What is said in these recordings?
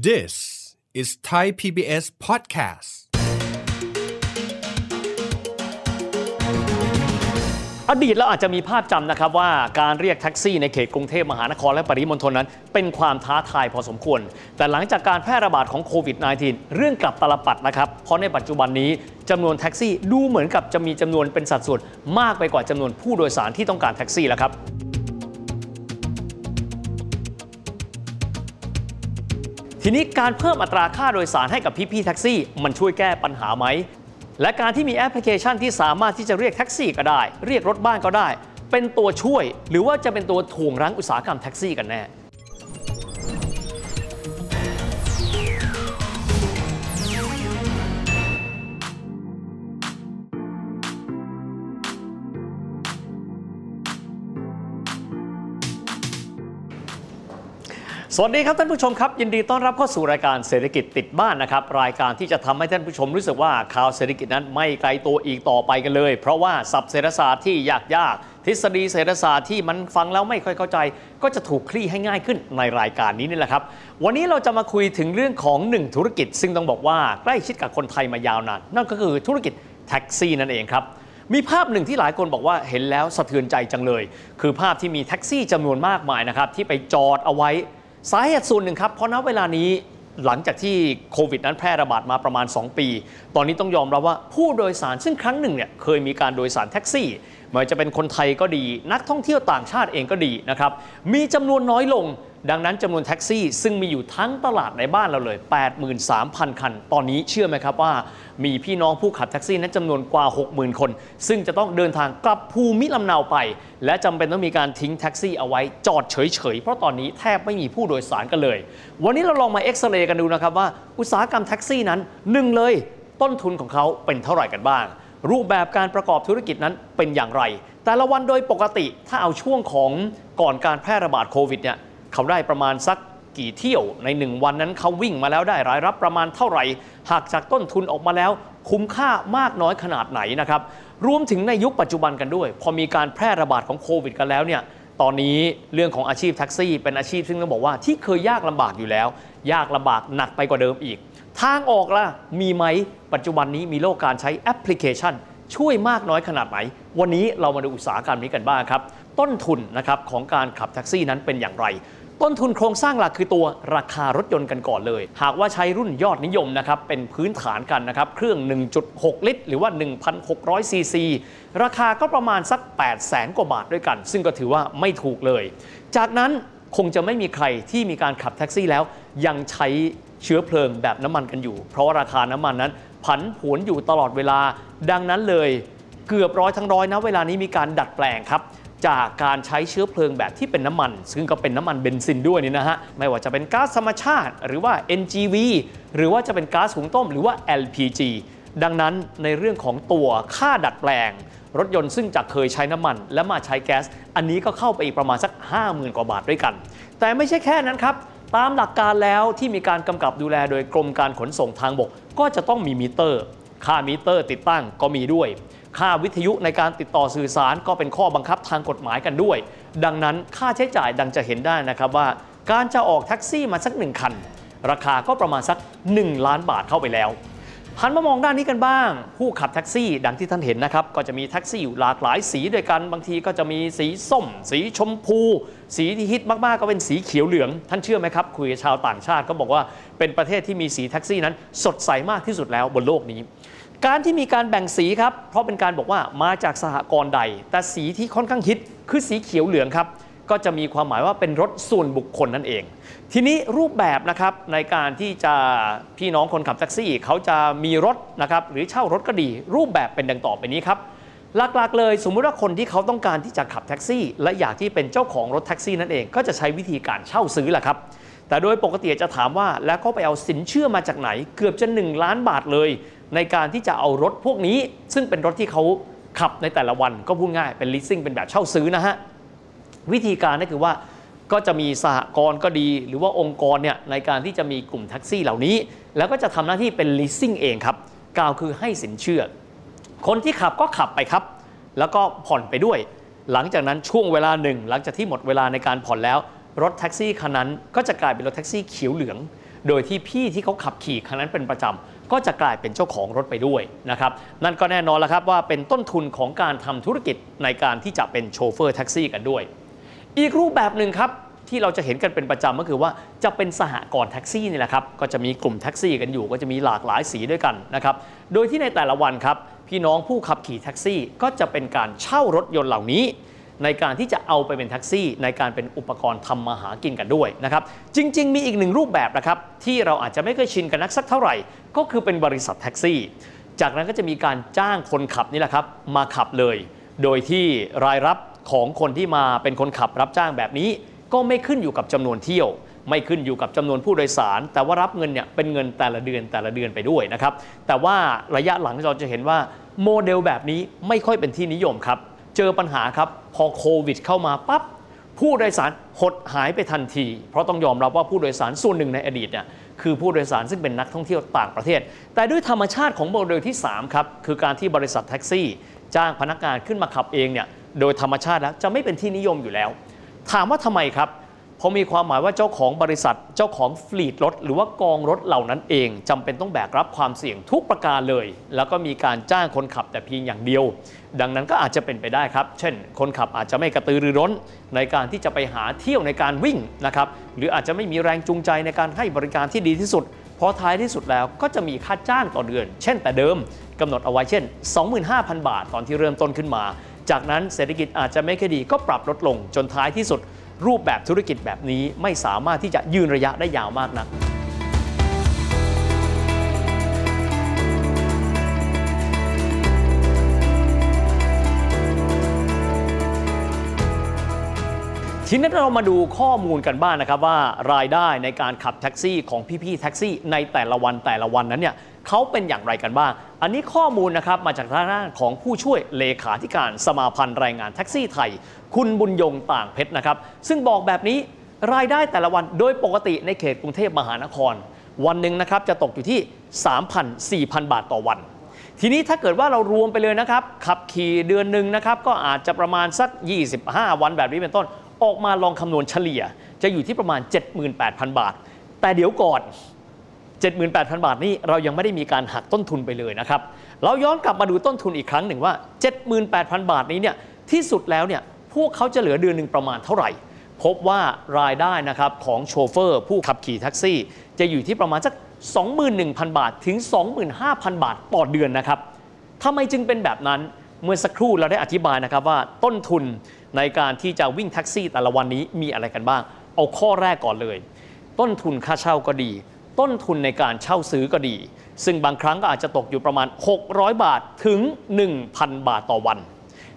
This is Thai PBS podcast. อดีตเราอาจจะมีภาพจำนะครับว่าการเรียกแท็กซี่ในเขตกรุงเทพมหานครและปริมณฑลนั้น เป็นความท้าทายพอสมควร แต่หลังจากการแพร่ระบาดของโควิด -19 เรื่องกลับตลปัดนะครับ เพราะในปัจจุบันนี้จำนวนแท็กซี่ดูเหมือนกับจะมีจำนวนเป็นสัดส่วนมากไปกว่าจำนวนผู้โดยสารที่ต้องการแท็กซี่แล้วครับ ทีนี้การเพิ่มอัตราค่าโดยสารให้กับพี่ๆแท็กซี่ มันช่วยแก้ปัญหาไหม และการที่มีแอปพลิเคชันที่สามารถที่จะเรียกแท็กซี่ก็ได้ เรียกรถบ้านก็ได้ เป็นตัวช่วย หรือว่าจะเป็นตัวถ่วงรั้งอุตสาหกรรมแท็กซี่กันแน่ สวัสดีครับท่านผู้ชมครับ ยินดีต้อนรับเข้าสู่รายการเศรษฐกิจติดบ้านนะครับ รายการที่จะทำให้ท่านผู้ชมรู้สึกว่าข่าวเศรษฐกิจนั้นไม่ไกลตัวอีกต่อไปกันเลย เพราะว่าศัพท์เศรษฐศาสตร์ที่ยากยากทฤษฎีเศรษฐศาสตร์ที่มันฟังแล้วไม่ค่อยเข้าใจ ก็จะถูกคลี่ให้ง่ายขึ้นในรายการนี้นี่แหละครับ วันนี้เราจะมาคุยถึงเรื่องของหนึ่งธุรกิจ ซึ่งต้องบอกว่าใกล้ชิดกับคนไทยมายาวนานนั่นก็คือธุรกิจแท็กซี่นั่นเองครับมีภาพหนึ่งที่หลายคนบอกว่าเห็นแล้วสะเทือนใจจังเลย คือภาพที่มีแท็กซี่จำนวนมากมายนะครับที่ไปจอดเอาไว้ สาเหตุส่วนหนึ่งครับ เพราะณเวลานี้หลังจากที่โควิดนั้นแพร่ระบาดมาประมาณ 2 ปี ตอนนี้ต้องยอมรับว่าผู้โดยสารซึ่งครั้งหนึ่งเนี่ยเคยมีการโดยสารแท็กซี่ ไม่ว่าจะเป็นคนไทยก็ดี นักท่องเที่ยวต่างชาติเองก็ดีนะครับ มีจำนวนน้อยลง ดังนั้นจำนวนแท็กซี่ซึ่งมีอยู่ทั้งตลาดในบ้านเราเลย 83,000 คัน ตอนนี้เชื่อไหมครับว่า มีพี่น้องผู้ขับแท็กซี่นั้นจำนวนกว่า 60,000 คน ซึ่งจะต้องเดินทางกลับภูมิลำเนาไป และจำเป็นต้องมีการทิ้งแท็กซี่เอาไว้จอดเฉยๆ เพราะตอนนี้แทบไม่มีผู้โดยสารกันเลย วันนี้เราลองมาเอ็กซเรย์กันดูนะครับว่าอุตสาหกรรมแท็กซี่นั้นหนึ่งเลย ต้นทุนของเขาเป็นเท่าไหร่กันบ้าง รูปแบบการประกอบธุรกิจนั้นเป็นอย่างไร แต่ละวันโดยปกติถ้าเอาช่วงของก่อนการแพร่ระบาดโควิดเนี่ยเขาได้ประมาณสักกี่เที่ยวในหนึ่งวันนั้นเขาวิ่งมาแล้วได้รายรับประมาณเท่าไหร่หากจากต้นทุนออกมาแล้ว คุ้มค่ามากน้อยขนาดไหนนะครับรวมถึงในยุคปัจจุบันกันด้วย พอมีการแพร่ระบาดของโควิดกันแล้วเนี่ยตอนนี้เรื่องของอาชีพแท็กซี่ เป็นอาชีพซึ่งต้องบอกว่าที่เคยยากลำบากอยู่แล้ว ยากลำบากหนักไปกว่าเดิมอีก ทางออกล่ะ มีไหมปัจจุบันนี้มีโลกการใช้แอปพลิเคชัน ช่วยมากน้อยขนาดไหน วันนี้เรามาดูอุตสาหกรรมนี้กันบ้างครับ ต้นทุนนะครับของการขับแท็กซี่นั้นเป็นอย่างไร ต้นทุนโครงสร้างหลักคือตัวราคารถยนต์กันก่อนเลย หากว่าใช้รุ่นยอดนิยมนะครับเป็นพื้นฐานกันนะครับเครื่อง 1.6 ลิตร หรือว่า 1,600 ซีซี ราคาก็ประมาณสัก 8 0 0แสนกว่าบาทด้วยกัน ซึ่งก็ถือว่าไม่ถูกเลย จากนั้นคงจะไม่มีใครที่มีการขับแท็กซี่แล้ว ยังใช้เชื้อเพลิงแบบน้ำมันกันอยู่ เพราะว่าราคาน้ำมันนั้น ผันผวนอยู่ตลอดเวลา ดังนั้นเลยเกือบร้อยทั้งร้อยนะเวลานี้มีการดัดแปลงครับจากการใช้เชื้อเพลิงแบบที่เป็นน้ำมัน ซึ่งก็เป็นน้ำมันเบนซินด้วยนี่นะฮะ ไม่ว่าจะเป็นก๊าซธรรมชาติ หรือว่า NGV หรือว่าจะเป็นก๊าซหุงต้ม หรือว่า LPG ดังนั้นในเรื่องของตัวค่าดัดแปลง รถยนต์ซึ่งจากเคยใช้น้ำมัน และมาใช้แก๊ส อันนี้ก็เข้าไปอีกประมาณสัก 50,000 กว่าบาทด้วยกัน แต่ไม่ใช่แค่นั้นครับ ตามหลักการแล้วที่มีการกำกับดูแลโดยกรมการขนส่งทางบก ก็จะต้องมีมิเตอร์ ค่ามิเตอร์ติดตั้งก็มีด้วย ค่าวิทยุในการติดต่อสื่อสารก็เป็นข้อบังคับทางกฎหมายกันด้วย ดังนั้นค่าใช้จ่ายดังจะเห็นได้นะครับว่า การจะออกแท็กซี่มาสักหนึ่งคัน ราคาก็ประมาณสัก 1 ล้านบาทเข้าไปแล้ว หันมามองด้านนี้กันบ้าง ผู้ขับแท็กซี่ ดังที่ท่านเห็นนะครับ ก็จะมีแท็กซี่อยู่หลากหลายสีด้วยกัน บางทีก็จะมีสีส้ม สีชมพู สีที่ฮิตมากๆ ก็เป็นสีเขียวเหลือง ท่านเชื่อไหมครับ คุยกับชาวต่างชาติก็บอกว่าเป็นประเทศที่มีสีแท็กซี่นั้นสดใสมากที่สุดแล้วบนโลกนี้ การที่มีการแบ่งสีครับ เพราะเป็นการบอกว่ามาจากสหกรณ์ใด แต่สีที่ค่อนข้างฮิตคือสีเขียวเหลืองครับ ก็จะมีความหมายว่าเป็นรถส่วนบุคคลนั่นเอง ทีนี้รูปแบบนะครับในการที่จะพี่น้องคนขับแท็กซี่เขาจะมีรถนะครับหรือเช่ารถก็ดี รูปแบบเป็นดังต่อไปนี้ครับหลักๆเลยสมมุติว่าคนที่เขาต้องการที่จะขับแท็กซี่ และอยากที่เป็นเจ้าของรถแท็กซี่นั่นเอง ก็จะใช้วิธีการเช่าซื้อแหละครับ แต่โดยปกติจะถามว่าแล้วก็ไปเอาสินเชื่อมาจากไหน เกือบจะ 1 ล้านบาทเลย ในการที่จะเอารถพวกนี้ ซึ่งเป็นรถที่เขาขับในแต่ละวันก็พูดง่ายเป็น leasing เป็นแบบเช่าซื้อนะฮะ วิธีการก็คือว่าก็จะมีสหกรณ์ก็ดี หรือว่าองค์กรเนี่ยในการที่จะมีกลุ่มแท็กซี่เหล่านี้ แล้วก็จะทำหน้าที่เป็น leasing เองครับกล่าวคือให้สินเชื่อ คนที่ขับก็ขับไปครับ แล้วก็ผ่อนไปด้วย หลังจากนั้นช่วงเวลาหนึ่ง หลังจากที่หมดเวลาในการผ่อนแล้ว รถแท็กซี่คันนั้นก็จะกลายเป็นรถแท็กซี่เขียวเหลือง โดยที่พี่ที่เขาขับขี่คันนั้นเป็นประจำก็จะกลายเป็นเจ้าของรถไปด้วยนะครับนั่นก็แน่นอนแล้วครับว่าเป็นต้นทุนของการทำธุรกิจในการที่จะเป็นโชเฟอร์แท็กซี่กันด้วย อีกรูปแบบหนึ่งครับที่เราจะเห็นกันเป็นประจำก็คือว่าจะเป็นสหกรณ์แท็กซี่นี่แหละครับก็จะมีกลุ่มแท็กซี่กันอยู่ ก็จะมีหลากหลายสีด้วยกันนะครับโดยที่ในแต่ละวันครับพี่น้องผู้ขับขี่แท็กซี่ก็จะเป็นการเช่ารถยนต์เหล่านี้ ในการที่จะเอาไปเป็นแท็กซี่ ในการเป็นอุปกรณ์ทำมาหากินกันด้วยนะครับจริง ๆ มีอีกหนึ่งรูปแบบนะครับที่เราอาจจะไม่เคยชินกันนักสักเท่าไหร่ ก็คือเป็นบริษัทแท็กซี่ จากนั้นก็จะมีการจ้างคนขับนี่แหละครับมาขับเลย โดยที่รายรับ ของคนที่มาเป็นคนขับรับจ้างแบบนี้ ก็ไม่ขึ้นอยู่กับจำนวนเที่ยว ไม่ขึ้นอยู่กับจำนวนผู้โดยสาร แต่ว่ารับเงินเนี่ยเป็นเงินแต่ละเดือนแต่ละเดือนไปด้วยนะครับแต่ว่าระยะหลังเราจะเห็นว่าโมเดลแบบนี้ไม่ค่อยเป็นที่นิยมครับเจอปัญหาครับพอโควิด เข้ามาปั๊บผู้โดยสารหดหายไปทันที เพราะต้องยอมรับว่าผู้โดยสารส่วนหนึ่งในอดีตเนี่ยคือผู้โดยสารซึ่งเป็นนักท่องเที่ยวต่างประเทศ แต่ด้วยธรรมชาติของโมเดลที่ 3 ครับ คือการที่บริษัทแท็กซี่ จ้างพนักงานขึ้นมาขับเองเนี่ย โดยธรรมชาติแล้วจะไม่เป็นที่นิยมอยู่แล้ว ถามว่าทำไมครับเพราะมีความหมายว่าเจ้าของบริษัทเจ้าของ fleet รถ หรือว่ากองรถเหล่านั้นเองจำเป็นต้องแบกรับความเสี่ยงทุกประการเลย แล้วก็มีการจ้างคนขับแต่เพียงอย่างเดียว ดังนั้นก็อาจจะเป็นไปได้ครับ เช่น คนขับอาจจะไม่กระตือรือร้น ในการที่จะไปหาเที่ยวในการวิ่งนะครับหรืออาจจะไม่มีแรงจูงใจในการให้บริการที่ดีที่สุด เพราะท้ายที่สุดแล้วก็จะมีค่าจ้างต่อเดือน เช่นแต่เดิมกำหนดเอาไว้เช่น 25,000 บาทตอนที่เริ่มต้นขึ้นมา จากนั้นเศรษฐกิจอาจจะไม่ค่อยดีก็ปรับลดลงจนท้ายที่สุด รูปแบบธุรกิจแบบนี้ไม่สามารถที่จะยืนระยะได้ยาวมากนัก ทีนี้เรามาดูข้อมูลกันบ้างนนะครับว่ารายได้ในการขับแท็กซี่ของพี่ๆแท็กซี่ ในแต่ละวันแต่ละวันนั้นเนี่ยเขาเป็นอย่างไรกันบ้าง อันนี้ข้อมูลนะครับมาจากทางด้านของผู้ช่วยเลขาธิการสมาพันธ์แรงงานแท็กซี่ไทย คุณบุญยงต่างเพชรนะครับ ซึ่งบอกแบบนี้รายได้แต่ละวันโดยปกติในเขตกรุงเทพมหานคร วันหนึ่งนะครับจะตกอยู่ที่ 3,000 4,000 บาทต่อวัน ทีนี้ถ้าเกิดว่าเรารวมไปเลยนะครับขับขี่เดือนหนึ่งนะครับก็อาจจะประมาณสัก 25 วันแบบนี้เป็นต้น ออกมาลองคำนวณเฉลี่ย จะอยู่ที่ประมาณ 78,000 บาท แต่เดี๋ยวก่อน 78,000 บาทนี่เรายังไม่ได้มีการหักต้นทุนไปเลยนะครับ เราย้อนกลับมาดูต้นทุนอีกครั้งหนึ่งว่า 78,000 บาทนี้เนี่ยที่สุดแล้วเนี่ยพวกเขาจะเหลือเดือนหนึ่งประมาณเท่าไหร่ พบว่ารายได้นะครับของโชเฟอร์ ผู้ขับขี่แท็กซี่ จะอยู่ที่ประมาณสัก 21,000 บาทถึง 25,000 บาทต่อเดือนนะครับทำไมจึงเป็นแบบนั้นเมื่อสักครู่เราได้อธิบายนะครับว่าต้นทุน ในการที่จะวิ่งแท็กซี่แต่ละวันนี้มีอะไรกันบ้าง เอาข้อแรกก่อนเลย ต้นทุนค่าเช่าก็ดี ต้นทุนในการเช่าซื้อก็ดี ซึ่งบางครั้งก็อาจจะตกอยู่ประมาณ 600 บาทถึง 1,000 บาทต่อวัน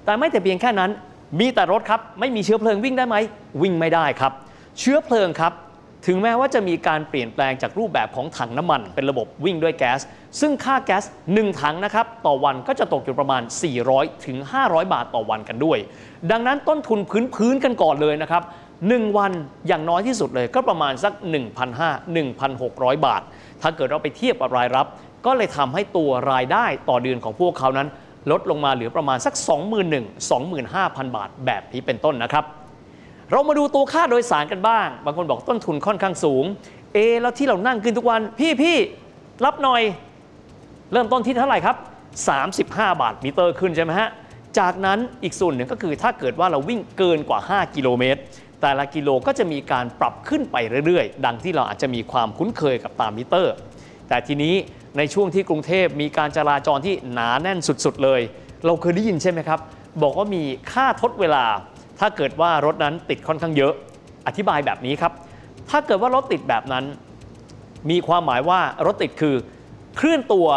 แต่ไม่แต่เพียงแค่นั้น มีแต่รถครับ ไม่มีเชื้อเพลิงวิ่งได้ไหม วิ่งไม่ได้ครับ เชื้อเพลิงครับ ถึงแม้ว่าจะมีการเปลี่ยนแปลงจากรูปแบบของถังน้ำมัน เป็นระบบวิ่งด้วยแก๊ส ซึ่งค่าแก๊ส 1 ถังนะครับต่อวันก็จะตกอยู่ประมาณ 400 ถึง 500 บาทต่อวันกันด้วย ดังนั้นต้นทุนพื้นๆกันก่อนเลยนะครับ 1 วันอย่างน้อยที่สุดเลยก็ประมาณสัก 1,500-1,600 บาท ถ้าเกิดเราไปเทียบกับรายรับ ก็เลยทำให้ตัวรายได้ต่อเดือนของพวกเขานั้น ลดลงมาเหลือประมาณสัก 21,000-25,000 บาท แบบนี้เป็นต้นนะครับ เรามาดูตัวค่าโดยสารกันบ้าง บางคนบอกต้นทุนค่อนข้างสูง เอ แล้วที่เรานั่งกินทุกวัน พี่พี่รับหน่อย เริ่มต้นที่เท่าไหร่ครับ 35 บาทมิเตอร์ขึ้นใช่ไหมฮะ จากนั้นอีกส่วนหนึ่งก็คือถ้าเกิดว่าเราวิ่งเกินกว่า 5 กิโลเมตร แต่ละกิโลก็จะมีการปรับขึ้นไปเรื่อยๆ ดังที่เราอาจจะมีความคุ้นเคยกับตามมิเตอร์ แต่ทีนี้ในช่วงที่กรุงเทพมีการจราจรที่หนาแน่นสุดๆเลย เราเคยได้ยินใช่ไหมครับ บอกว่ามีค่าทดเวลา ถ้าเกิดว่ารถนั้นติดค่อนข้างเยอะ อธิบายแบบนี้ครับ ถ้าเกิดว่ารถติดแบบนั้น มีความหมายว่ารถติดคือเคลื่อนตัว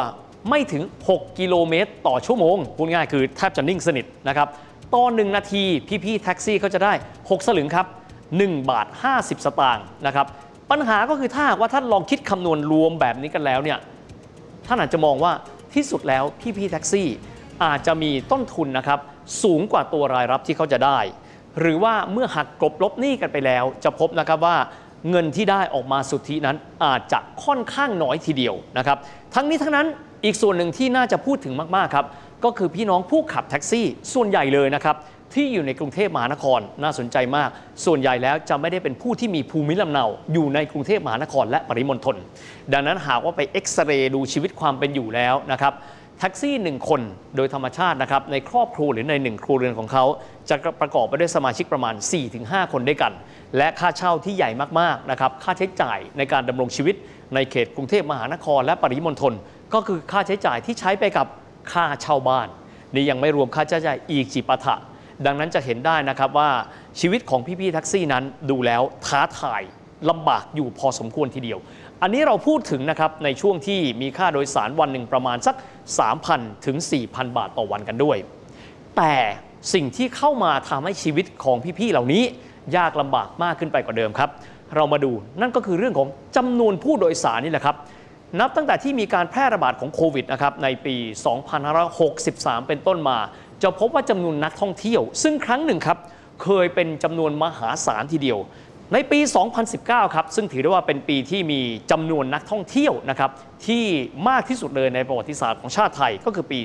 ไม่ถึง 6 กิโลเมตร ต่อชั่วโมง พูดง่ายคือแทบจะนิ่งสนิทนะครับต่อ1นาทีพี่ๆแท็กซี่เขาจะได้ 6 สลึงครับ 1 บาท 50 สตางค์นะครับ ปัญหาก็คือถ้าว่าท่านลองคิดคำนวณรวมแบบนี้กันแล้วเนี่ยท่านอาจจะมองว่าที่สุดแล้วพี่ๆแท็กซี่ อาจจะมีต้นทุนนะครับสูงกว่าตัวรายรับที่เขาจะได้ หรือว่าเมื่อหักกลบลบหนี้กันไปแล้ว จะพบนะครับว่าเงินที่ได้ออกมาสุทธินั้นอาจจะค่อนข้างน้อยทีเดียวนะครับ ทั้งนี้ทั้งนั้นอีกส่วนหนึ่งที่น่าจะพูดถึงมากๆครับก็คือพี่น้องผู้ขับแท็กซี่ส่วนใหญ่เลยนะครับที่อยู่ในกรุงเทพมหานครน่าสนใจมาก ส่วนใหญ่แล้วจะไม่ได้เป็นผู้ที่มีภูมิลำเนา อยู่ในกรุงเทพมหานครและปริมณฑลดังนั้นหากว่าไปเอ็กซเรย์ดูชีวิตความเป็นอยู่แล้วนะครับ แท็กซี่ 1 คนโดยธรรมชาตินะครับในครอบครัวหรือใน 1 ครัวเรือนของเขา จะประกอบไปด้วยสมาชิกประมาณ 4-5 คนด้วยกัน และค่าเช่าที่ใหญ่มากๆนะครับค่าใช้จ่ายในการดำรงชีวิต ในเขตกรุงเทพมหานคร และปริมณฑลก็คือค่าใช้จ่ายที่ใช้ไปกับค่าเช่าบ้าน นี่ยังไม่รวมค่าใช้จ่ายอีกจิปาถะดังนั้นจะเห็นได้นะครับว่าชีวิตของพี่ๆแท็กซี่นั้นดูแล้วท้าทายลำบากอยู่พอสมควรทีเดียว อันนี้เราพูดถึงนะครับในช่วงที่มีค่าโดยสารวันหนึ่งประมาณสัก 3,000 ถึง 4,000 บาทต่อวันกันด้วย แต่สิ่งที่เข้ามาทำให้ชีวิตของพี่ๆเหล่านี้ ยากลำบากมากขึ้นไปกว่าเดิมครับ เรามาดูนั่นก็คือเรื่องของจำนวนผู้โดยสารนี่แหละครับ นับตั้งแต่ที่มีการแพร่ระบาดของโควิดนะครับในปี 2563 เป็นต้นมา จะพบว่าจำนวนนักท่องเที่ยว ซึ่งครั้งหนึ่งครับเคยเป็นจำนวนมหาศาลทีเดียว ในปี 2019 ครับ ซึ่งถือได้ว่าเป็นปีที่มีจำนวนนักท่องเที่ยวนะครับที่มากที่สุดเลยในประวัติศาสตร์ของชาติไทยก็คือปี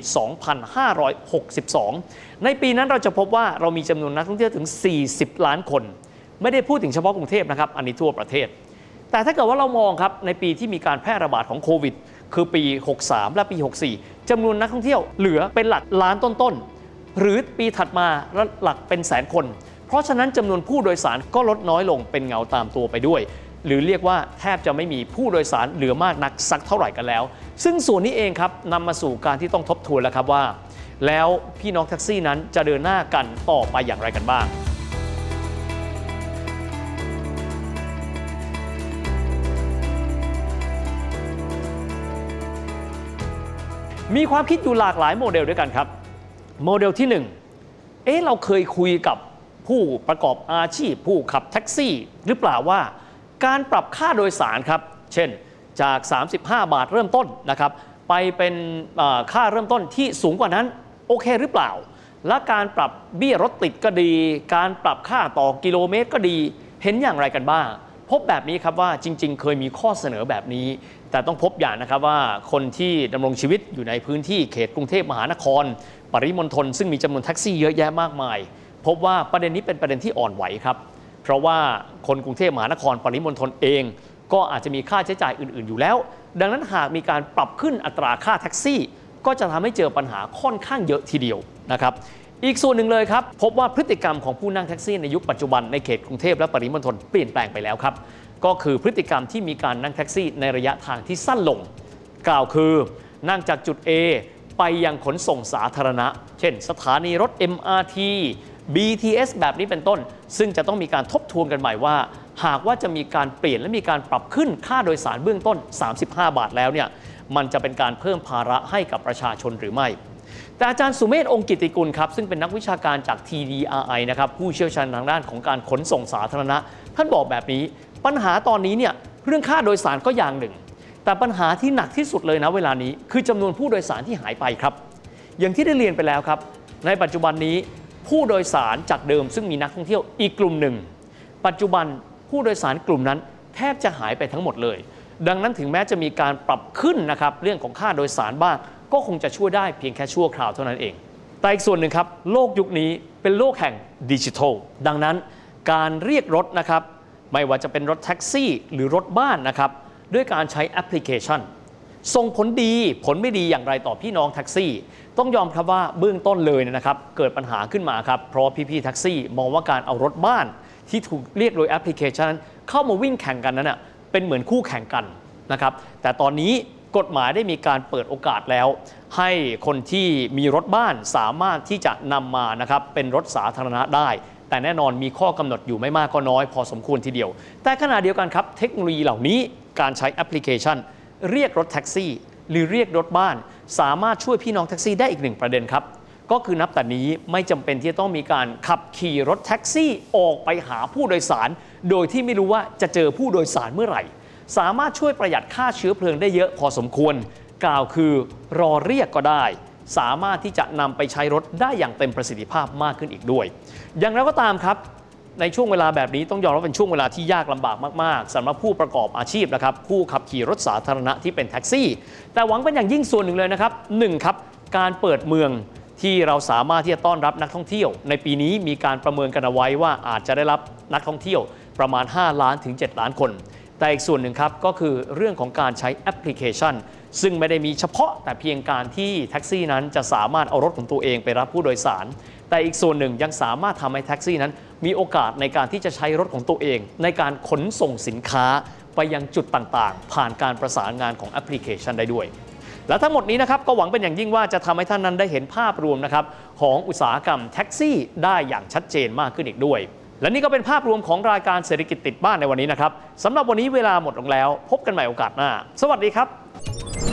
2562 ในปีนั้นเราจะพบว่าเรามีจำนวนนักท่องเที่ยวถึง 40 ล้านคน ไม่ได้พูดถึงเฉพาะกรุงเทพนะครับ อันนี้ทั่วประเทศ แต่ถ้าเกิดว่าเรามองครับในปีที่มีการแพร่ระบาดของโควิด คือปี 63 และปี 64จำนวนนักท่องเที่ยวเหลือเป็นหลักล้านต้นๆหรือปีถัดมาหลักเป็นแสนคน ราะฉะนั้นจำนวนผู้โดยสารก็ลดน้อยลงเป็นเงาตามตัวไปด้วย หรือเรียกว่าแทบจะไม่มีผู้โดยสารเหลือมากนักสักเท่าไหร่กันแล้ว ซึ่งส่วนนี้เองครับนำมาสู่การที่ต้องทบทวนแล้วครับว่า แล้วพี่น้องแท็กซี่นั้นจะเดินหน้ากันต่อไปอย่างไรกันบ้างมีความคิดอยู่หลากหลายโมเดลด้วยกันครับ โมเดลที่ 1 เอ๊ะเราเคยคุยกับ ผู้ประกอบอาชีพ ผู้ขับแท็กซี่ หรือเปล่าว่า การปรับค่าโดยสารครับ เช่นจาก 35 บาทเริ่มต้นนะครับไปเป็นค่าเริ่มต้นที่สูงกว่านั้นโอเคหรือเปล่า และการปรับเบี้ยรถติดก็ดี การปรับค่าต่อกิโลเมตรก็ดีเห็นอย่างไรกันบ้าง พบแบบนี้ครับว่าจริง ๆ เคยมีข้อเสนอแบบนี้ แต่ต้องพบอย่างนะครับว่าคนที่ดำรงชีวิตอยู่ในพื้นที่เขตกรุงเทพมหานคร ปริมณฑลซึ่งมีจำนวนแท็กซี่เยอะแยะมากมาย พบว่าประเด็นนี้เป็นประเด็นที่อ่อนไหวครับ เพราะว่าคนกรุงเทพมหานครปริมณฑลเอง ก็อาจจะมีค่าใช้จ่ายอื่น ๆ อยู่แล้ว ดังนั้นหากมีการปรับขึ้นอัตราค่าแท็กซี่ ก็จะทำให้เจอปัญหาค่อนข้างเยอะทีเดียวนะครับอีกส่วนหนึ่งเลยครับ พบว่าพฤติกรรมของผู้นั่งแท็กซี่ในยุคปัจจุบันในเขตกรุงเทพและปริมณฑลเปลี่ยนแปลงไปแล้วครับก็คือพฤติกรรมที่มีการนั่งแท็กซี่ในระยะทางที่สั้นลง กล่าวคือนั่งจากจุด A ไปยังขนส่งสาธารณะ เช่น สถานีรถ MRT BTS แบบนี้เป็นต้น ซึ่งจะต้องมีการทบทวนกันใหม่ว่า หากว่าจะมีการเปลี่ยนและมีการปรับขึ้นค่าโดยสารเบื้องต้น 35 บาทแล้วเนี่ยมันจะเป็นการเพิ่มภาระให้กับประชาชนหรือไม่ แต่อาจารย์สุเมธองค์กิติกุลครับ ซึ่งเป็นนักวิชาการจาก TDRI นะครับผู้เชี่ยวชาญทางด้านของการขนส่งสาธารณะ ท่านบอกแบบนี้ปัญหาตอนนี้เนี่ยเรื่องค่าโดยสารก็อย่างหนึ่ง แต่ปัญหาที่หนักที่สุดเลยนะเวลานี้ คือจำนวนผู้โดยสารที่หายไปครับ อย่างที่ได้เรียนไปแล้วครับ ในปัจจุบันนี้ ผู้โดยสารจากเดิมซึ่งมีนักท่องเที่ยวอีกกลุ่มหนึ่ง ปัจจุบันผู้โดยสารกลุ่มนั้น แทบจะหายไปทั้งหมดเลย ดังนั้นถึงแม้จะมีการปรับขึ้นนะครับเรื่องของค่าโดยสารบ้าง ก็คงจะช่วยได้เพียงแค่ชั่วคราวเท่านั้นเอง แต่อีกส่วนหนึ่งครับโลกยุคนี้เป็นโลกแห่งดิจิทัลดังนั้นการเรียกรถนะครับไม่ว่าจะเป็นรถแท็กซี่ หรือรถบ้านนะครับด้วยการใช้แอปพลิเคชันส่งผลดีผลไม่ดีอย่างไรต่อพี่น้องแท็กซี่ ต้องยอมครับว่าเบื้องต้นเลยนะครับ เกิดปัญหาขึ้นมาครับ เพราะพี่ๆแท็กซี่มองว่าการเอารถบ้านที่ถูกเรียกโดยแอปพลิเคชัน เข้ามาวิ่งแข่งกันนั้นเป็นเหมือนคู่แข่งกันนะครับ แต่ตอนนี้กฎหมายได้มีการเปิดโอกาสแล้ว ให้คนที่มีรถบ้านสามารถที่จะนำมานะครับเป็นรถสาธารณะได้ แต่แน่นอนมีข้อกำหนดอยู่ไม่มากก็น้อย พอสมควรทีเดียว แต่ขณะเดียวกันครับ เทคโนโลยีเหล่านี้การใช้แอปพลิเคชัน เรียกรถแท็กซี่ หรือเรียกรถบ้าน สามารถช่วยพี่น้องแท็กซี่ได้อีกหนึ่งประเด็นครับ ก็คือนับแต่นี้ไม่จำเป็นที่จะต้องมีการขับขี่รถแท็กซี่ออกไปหาผู้โดยสาร โดยที่ไม่รู้ว่าจะเจอผู้โดยสารเมื่อไหร่ สามารถช่วยประหยัดค่าเชื้อเพลิงได้เยอะพอสมควร กล่าวคือรอเรียกก็ได้ สามารถที่จะนำไปใช้รถได้อย่างเต็มประสิทธิภาพมากขึ้นอีกด้วย อย่างไรก็ตามครับ ในช่วงเวลาแบบนี้ต้องยอมรับเป็นช่วงเวลาที่ยากลำบากมากๆสำหรับผู้ประกอบอาชีพนะครับผู้ขับขี่รถสาธารณะที่เป็นแท็กซี่ แต่หวังเป็นอย่างยิ่งส่วนหนึ่งเลยนะครับหนึ่งครับการเปิดเมืองที่เราสามารถที่จะต้อนรับนักท่องเที่ยว ในปีนี้มีการประเมินกันเอาไว้ว่าอาจจะได้รับนักท่องเที่ยวประมาณ 5 ล้านถึง 7 ล้านคน แต่อีกส่วนหนึ่งครับก็คือเรื่องของการใช้แอปพลิเคชัน ซึ่งไม่ได้มีเฉพาะแต่เพียงการที่แท็กซี่นั้นจะสามารถเอารถของตัวเองไปรับผู้โดยสาร แต่อีกส่วนหนึ่งยังสามารถทำให้แท็กซี่นั้น มีโอกาสในการที่จะใช้รถของตัวเอง ในการขนส่งสินค้าไปยังจุดต่างๆ ผ่านการประสานงานของแอปพลิเคชันได้ด้วย และทั้งหมดนี้นะครับก็หวังเป็นอย่างยิ่งว่าจะทำให้ท่านนั้นได้เห็นภาพรวมนะครับของอุตสาหกรรมแท็กซี่ได้อย่างชัดเจนมากขึ้นอีกด้วยและนี่ก็เป็นภาพรวมของรายการเศรษฐกิจติดบ้านในวันนี้นะครับสำหรับวันนี้เวลาหมดลงแล้ว พบกันใหม่โอกาสหน้า สวัสดีครับ